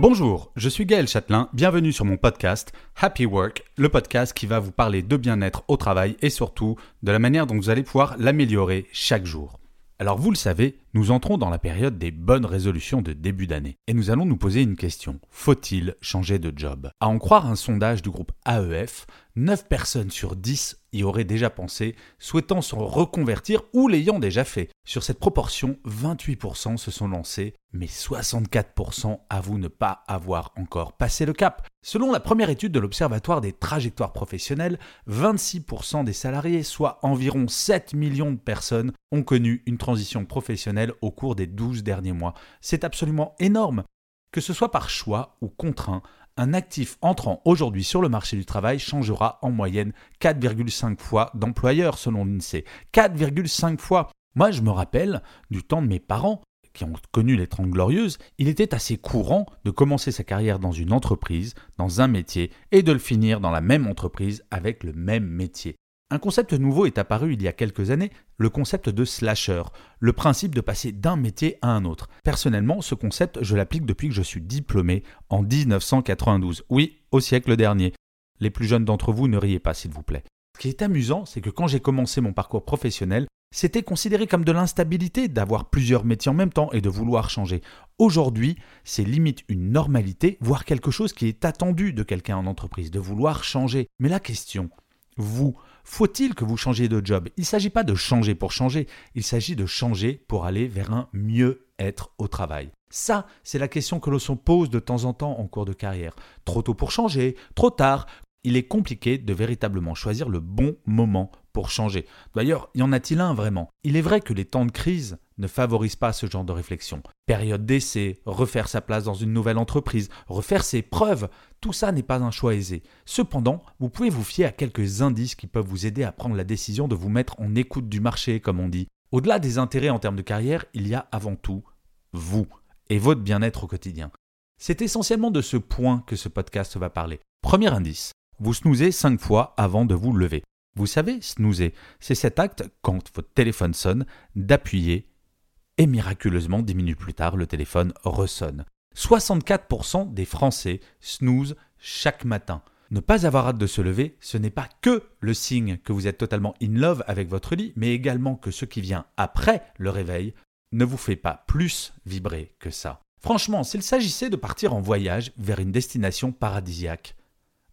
Bonjour, je suis Gaël Châtelain, bienvenue sur mon podcast Happy Work, le podcast qui va vous parler de bien-être au travail et surtout de la manière dont vous allez pouvoir l'améliorer chaque jour. Alors vous le savez, nous entrons dans la période des bonnes résolutions de début d'année et nous allons nous poser une question. Faut-il changer de job? À en croire un sondage du groupe AEF, 9 personnes sur 10 y auraient déjà pensé, souhaitant se reconvertir ou l'ayant déjà fait. Sur cette proportion, 28% se sont lancés, mais 64% avouent ne pas avoir encore passé le cap. Selon la première étude de l'Observatoire des trajectoires professionnelles, 26% des salariés, soit environ 7 millions de personnes, ont connu une transition professionnelle au cours des 12 derniers mois. C'est absolument énorme. Que ce soit par choix ou contraint, un actif entrant aujourd'hui sur le marché du travail changera en moyenne 4,5 fois d'employeur selon l'INSEE. 4,5 fois. Moi, je me rappelle du temps de mes parents qui ont connu les Trente Glorieuses, il était assez courant de commencer sa carrière dans une entreprise, dans un métier, et de le finir dans la même entreprise avec le même métier. Un concept nouveau est apparu il y a quelques années, le concept de slasher, le principe de passer d'un métier à un autre. Personnellement, ce concept, je l'applique depuis que je suis diplômé en 1992. Oui, au siècle dernier. Les plus jeunes d'entre vous ne riez pas, s'il vous plaît. Ce qui est amusant, c'est que quand j'ai commencé mon parcours professionnel, c'était considéré comme de l'instabilité d'avoir plusieurs métiers en même temps et de vouloir changer. Aujourd'hui, c'est limite une normalité, voire quelque chose qui est attendu de quelqu'un en entreprise, de vouloir changer. Mais la question, vous, faut-il que vous changiez de job? Il ne s'agit pas de changer pour changer, il s'agit de changer pour aller vers un mieux-être au travail. Ça, c'est la question que l'on se pose de temps en temps en cours de carrière. Trop tôt pour changer, trop tard. Il est compliqué de véritablement choisir le bon moment pour changer. D'ailleurs, y en a-t-il un vraiment? Il est vrai que les temps de crise ne favorisent pas ce genre de réflexion. Période d'essai, refaire sa place dans une nouvelle entreprise, refaire ses preuves, tout ça n'est pas un choix aisé. Cependant, vous pouvez vous fier à quelques indices qui peuvent vous aider à prendre la décision de vous mettre en écoute du marché, comme on dit. Au-delà des intérêts en termes de carrière, il y a avant tout vous et votre bien-être au quotidien. C'est essentiellement de ce point que ce podcast va parler. Premier indice, vous snoozez 5 fois avant de vous lever. Vous savez, snoozer, c'est cet acte, quand votre téléphone sonne, d'appuyer et miraculeusement, dix minutes plus tard, le téléphone ressonne. 64% des Français snoozent chaque matin. Ne pas avoir hâte de se lever, ce n'est pas que le signe que vous êtes totalement in love avec votre lit, mais également que ce qui vient après le réveil ne vous fait pas plus vibrer que ça. Franchement, s'il s'agissait de partir en voyage vers une destination paradisiaque,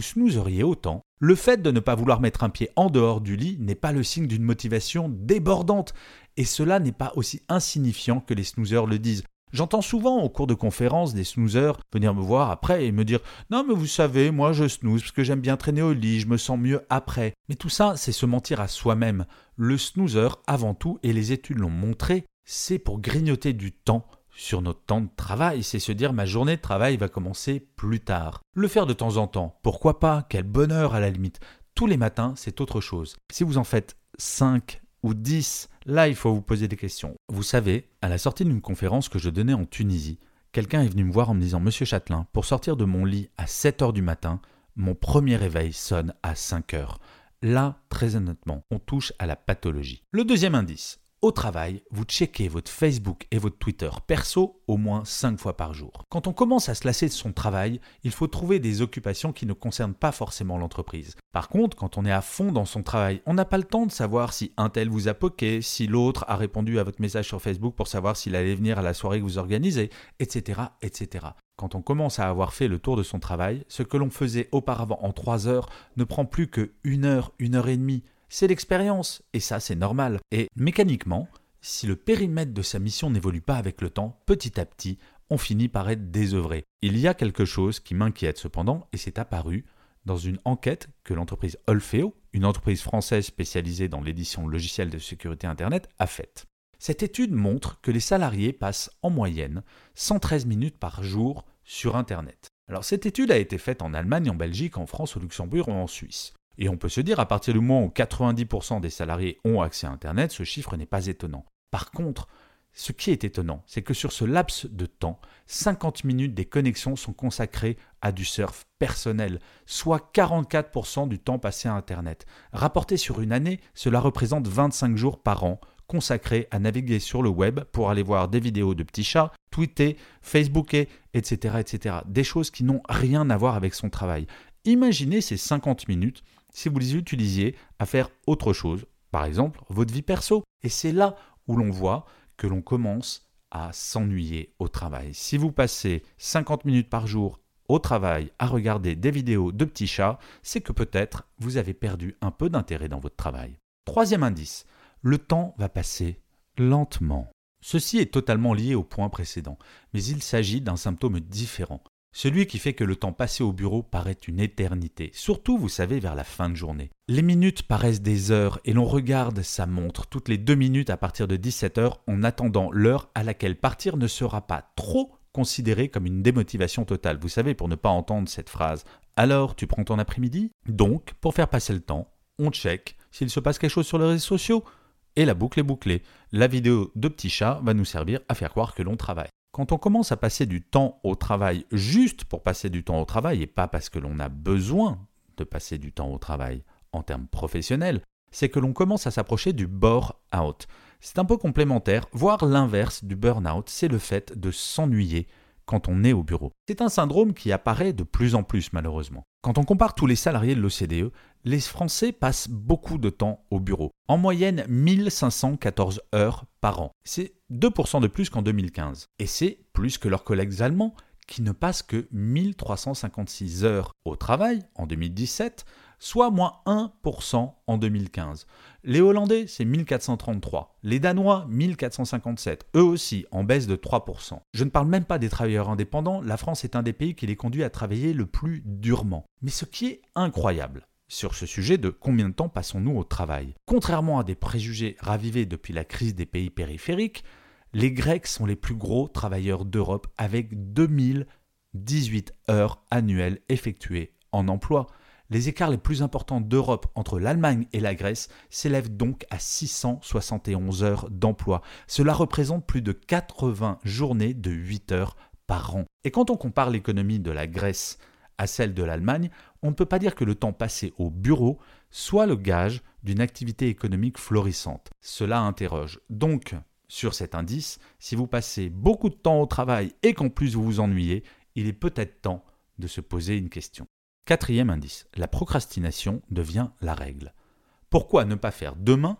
snoozeriez autant. Le fait de ne pas vouloir mettre un pied en dehors du lit n'est pas le signe d'une motivation débordante, et cela n'est pas aussi insignifiant que les snoozers le disent. J'entends souvent au cours de conférences des snoozers venir me voir après et me dire Non, mais vous savez, moi je snooze parce que j'aime bien traîner au lit, je me sens mieux après. Mais tout ça, c'est se mentir à soi-même. Le snoozer, avant tout, et les études l'ont montré, c'est pour grignoter du temps sur notre temps de travail, c'est se dire ma journée de travail va commencer plus tard. Le faire de temps en temps, pourquoi pas, quel bonheur à la limite. Tous les matins, c'est autre chose. Si vous en faites 5 ou 10, là il faut vous poser des questions. Vous savez, à la sortie d'une conférence que je donnais en Tunisie, quelqu'un est venu me voir en me disant Monsieur Châtelain, pour sortir de mon lit à 7 heures du matin, mon premier réveil sonne à 5 heures. Là, très honnêtement, on touche à la pathologie. Le deuxième indice, au travail, vous checkez votre Facebook et votre Twitter perso au moins 5 fois par jour. Quand on commence à se lasser de son travail, il faut trouver des occupations qui ne concernent pas forcément l'entreprise. Par contre, quand on est à fond dans son travail, on n'a pas le temps de savoir si un tel vous a poké, si l'autre a répondu à votre message sur Facebook pour savoir s'il allait venir à la soirée que vous organisez, etc. etc. Quand on commence à avoir fait le tour de son travail, ce que l'on faisait auparavant en 3 heures ne prend plus que 1 heure, 1 heure et demie c'est l'expérience, et ça c'est normal. Et mécaniquement, si le périmètre de sa mission n'évolue pas avec le temps, petit à petit, on finit par être désœuvré. Il y a quelque chose qui m'inquiète cependant, et c'est apparu dans une enquête que l'entreprise Olfeo, une entreprise française spécialisée dans l'édition logicielle de sécurité Internet, a faite. Cette étude montre que les salariés passent en moyenne 113 minutes par jour sur Internet. Alors cette étude a été faite en Allemagne, en Belgique, en France, au Luxembourg ou en Suisse. Et on peut se dire, à partir du moment où 90% des salariés ont accès à Internet, ce chiffre n'est pas étonnant. Par contre, ce qui est étonnant, c'est que sur ce laps de temps, 50 minutes des connexions sont consacrées à du surf personnel, soit 44% du temps passé à Internet. Rapporté sur une année, cela représente 25 jours par an consacrés à naviguer sur le web pour aller voir des vidéos de petits chats, tweeter, facebooker, etc. etc. Des choses qui n'ont rien à voir avec son travail. Imaginez ces 50 minutes si vous les utilisiez à faire autre chose, par exemple votre vie perso. Et c'est là où l'on voit que l'on commence à s'ennuyer au travail. Si vous passez 50 minutes par jour au travail à regarder des vidéos de petits chats, c'est que peut-être vous avez perdu un peu d'intérêt dans votre travail. Troisième indice, le temps va passer lentement. Ceci est totalement lié au point précédent, mais il s'agit d'un symptôme différent. Celui qui fait que le temps passé au bureau paraît une éternité, surtout, vous savez, vers la fin de journée. Les minutes paraissent des heures et l'on regarde sa montre toutes les deux minutes à partir de 17 heures en attendant l'heure à laquelle partir ne sera pas trop considéré comme une démotivation totale. Vous savez, pour ne pas entendre cette phrase. Alors, tu prends ton après-midi? Donc, pour faire passer le temps, on check s'il se passe quelque chose sur les réseaux sociaux. Et la boucle est bouclée. La vidéo de petit chat va nous servir à faire croire que l'on travaille. Quand on commence à passer du temps au travail juste pour passer du temps au travail et pas parce que l'on a besoin de passer du temps au travail en termes professionnels, c'est que l'on commence à s'approcher du bore-out. C'est un peu complémentaire, voire l'inverse du burn-out, c'est le fait de s'ennuyer quand on est au bureau. C'est un syndrome qui apparaît de plus en plus malheureusement. Quand on compare tous les salariés de l'OCDE, les Français passent beaucoup de temps au bureau. En moyenne 1514 heures par an. C'est 2% de plus qu'en 2015. Et c'est plus que leurs collègues allemands qui ne passent que 1356 heures au travail en 2017, soit moins 1% en 2015. Les Hollandais, c'est 1433. Les Danois, 1457. Eux aussi, en baisse de 3%. Je ne parle même pas des travailleurs indépendants, la France est un des pays qui les conduit à travailler le plus durement. Mais ce qui est incroyable, sur ce sujet de combien de temps passons-nous au travail. Contrairement à des préjugés ravivés depuis la crise des pays périphériques, les Grecs sont les plus gros travailleurs d'Europe avec 2018 heures annuelles effectuées en emploi. Les écarts les plus importants d'Europe entre l'Allemagne et la Grèce s'élèvent donc à 671 heures d'emploi. Cela représente plus de 80 journées de 8 heures par an. Et quand on compare l'économie de la Grèce à celle de l'Allemagne, on ne peut pas dire que le temps passé au bureau soit le gage d'une activité économique florissante. Cela interroge. Donc, sur cet indice, si vous passez beaucoup de temps au travail et qu'en plus vous vous ennuyez, il est peut-être temps de se poser une question. Quatrième indice, la procrastination devient la règle. Pourquoi ne pas faire demain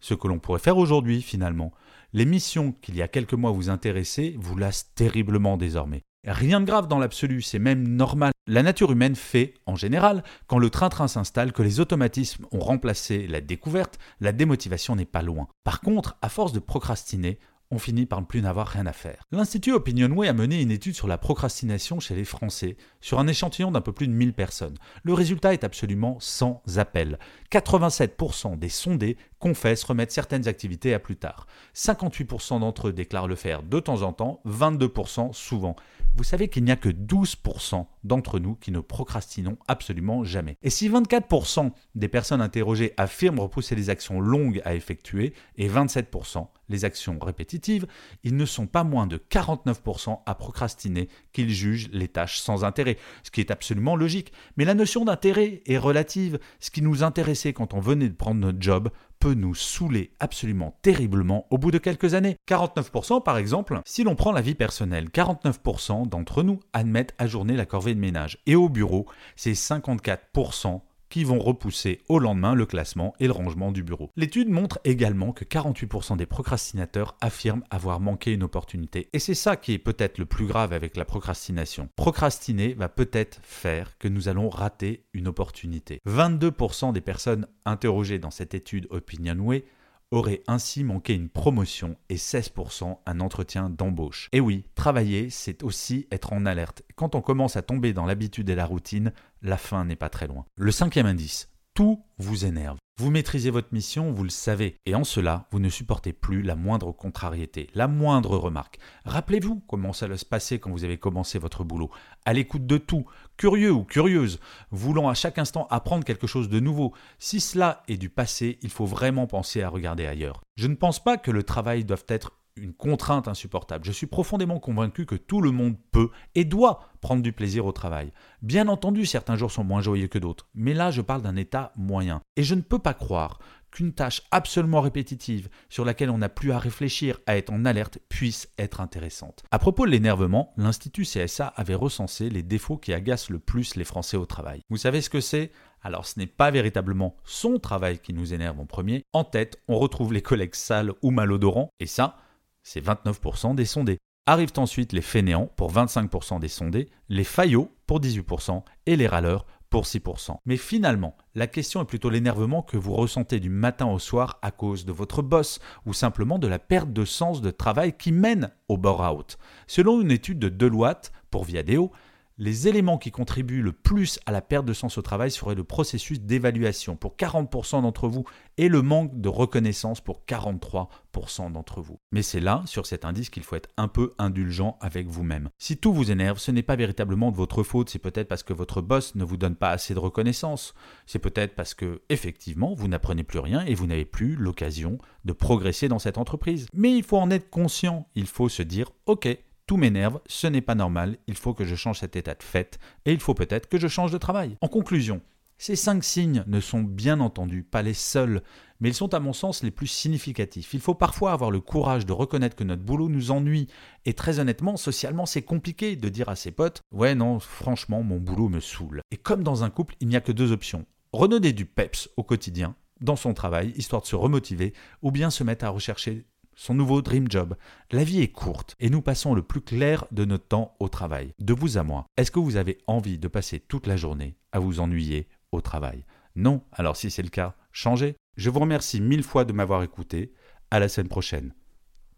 ce que l'on pourrait faire aujourd'hui finalement? Les missions qu'il y a quelques mois vous intéressaient vous lassent terriblement désormais. Rien de grave dans l'absolu, c'est même normal. La nature humaine fait, en général, quand le train-train s'installe, que les automatismes ont remplacé la découverte, la démotivation n'est pas loin. Par contre, à force de procrastiner, on finit par ne plus n'avoir rien à faire. L'Institut Opinionway a mené une étude sur la procrastination chez les Français, sur un échantillon d'un peu plus de 1000 personnes. Le résultat est absolument sans appel. 87% des sondés confessent remettre certaines activités à plus tard. 58% d'entre eux déclarent le faire de temps en temps, 22% souvent. Vous savez qu'il n'y a que 12% d'entre nous qui ne procrastinons absolument jamais. Et si 24% des personnes interrogées affirment repousser les actions longues à effectuer et 27% les actions répétitives, ils ne sont pas moins de 49% à procrastiner qu'ils jugent les tâches sans intérêt, ce qui est absolument logique. Mais la notion d'intérêt est relative. Ce qui nous intéressait quand on venait de prendre notre job peut nous saouler absolument terriblement au bout de quelques années. 49% par exemple, si l'on prend la vie personnelle, 49% d'entre nous admettent ajourner la corvée de ménage. Et au bureau, c'est 54% qui vont repousser au lendemain le classement et le rangement du bureau. L'étude montre également que 48% des procrastinateurs affirment avoir manqué une opportunité. Et c'est ça qui est peut-être le plus grave avec la procrastination. Procrastiner va peut-être faire que nous allons rater une opportunité. 22% des personnes interrogées dans cette étude OpinionWay auraient ainsi manqué une promotion et 16% un entretien d'embauche. Et oui, travailler, c'est aussi être en alerte. Quand on commence à tomber dans l'habitude et la routine, la fin n'est pas très loin. Le cinquième indice, tout vous énerve. Vous maîtrisez votre mission, vous le savez, et en cela, vous ne supportez plus la moindre contrariété, la moindre remarque. Rappelez-vous comment ça se passer quand vous avez commencé votre boulot, à l'écoute de tout, curieux ou curieuse, voulant à chaque instant apprendre quelque chose de nouveau. Si cela est du passé, il faut vraiment penser à regarder ailleurs. Je ne pense pas que le travail doive être une contrainte insupportable. Je suis profondément convaincu que tout le monde peut et doit prendre du plaisir au travail. Bien entendu, certains jours sont moins joyeux que d'autres, mais là je parle d'un état moyen. Et je ne peux pas croire qu'une tâche absolument répétitive, sur laquelle on n'a plus à réfléchir, à être en alerte, puisse être intéressante. À propos de l'énervement, l'Institut CSA avait recensé les défauts qui agacent le plus les Français au travail. Vous savez ce que c'est? Alors ce n'est pas véritablement son travail qui nous énerve en premier. En tête, on retrouve les collègues sales ou malodorants, et ça, c'est 29% des sondés. Arrivent ensuite les fainéants pour 25% des sondés, les faillots pour 18% et les râleurs pour 6%. Mais finalement, la question est plutôt l'énervement que vous ressentez du matin au soir à cause de votre boss ou simplement de la perte de sens de travail qui mène au bore-out. Selon une étude de Deloitte pour Viadeo, les éléments qui contribuent le plus à la perte de sens au travail seraient le processus d'évaluation pour 40% d'entre vous et le manque de reconnaissance pour 43% d'entre vous. Mais c'est là, sur cet indice, qu'il faut être un peu indulgent avec vous-même. Si tout vous énerve, ce n'est pas véritablement de votre faute, c'est peut-être parce que votre boss ne vous donne pas assez de reconnaissance. C'est peut-être parce que, effectivement, vous n'apprenez plus rien et vous n'avez plus l'occasion de progresser dans cette entreprise. Mais il faut en être conscient, il faut se dire, ok, m'énerve, ce n'est pas normal, il faut que je change cet état de fait, et il faut peut-être que je change de travail. En conclusion, ces cinq signes ne sont bien entendu pas les seuls, mais ils sont à mon sens les plus significatifs. Il faut parfois avoir le courage de reconnaître que notre boulot nous ennuie, et très honnêtement, socialement, c'est compliqué de dire à ses potes Ouais, non, franchement, mon boulot me saoule. Et comme dans un couple, il n'y a que deux options redonner du peps au quotidien, dans son travail, histoire de se remotiver, ou bien se mettre à rechercher son nouveau dream job. La vie est courte et nous passons le plus clair de notre temps au travail. De vous à moi, est-ce que vous avez envie de passer toute la journée à vous ennuyer au travail? Non? Alors si c'est le cas, changez. Je vous remercie mille fois de m'avoir écouté. À la semaine prochaine.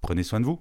Prenez soin de vous.